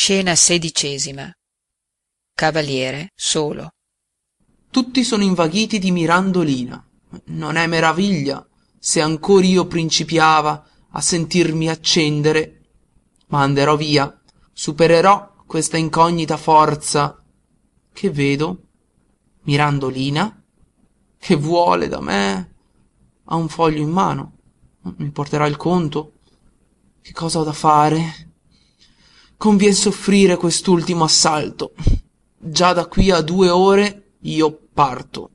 scena xvi cavaliere solo. Tutti sono invaghiti di mirandolina. Non è meraviglia se ancor io principiava a sentirmi accendere. Ma anderò via. Supererò questa incognita forza. Che vedo? Mirandolina? Che vuole da me? Ha un foglio in mano. Mi porterà il conto? Che cosa ho da fare convien soffrire quest'ultimo assalto. Già da qui a due ore io parto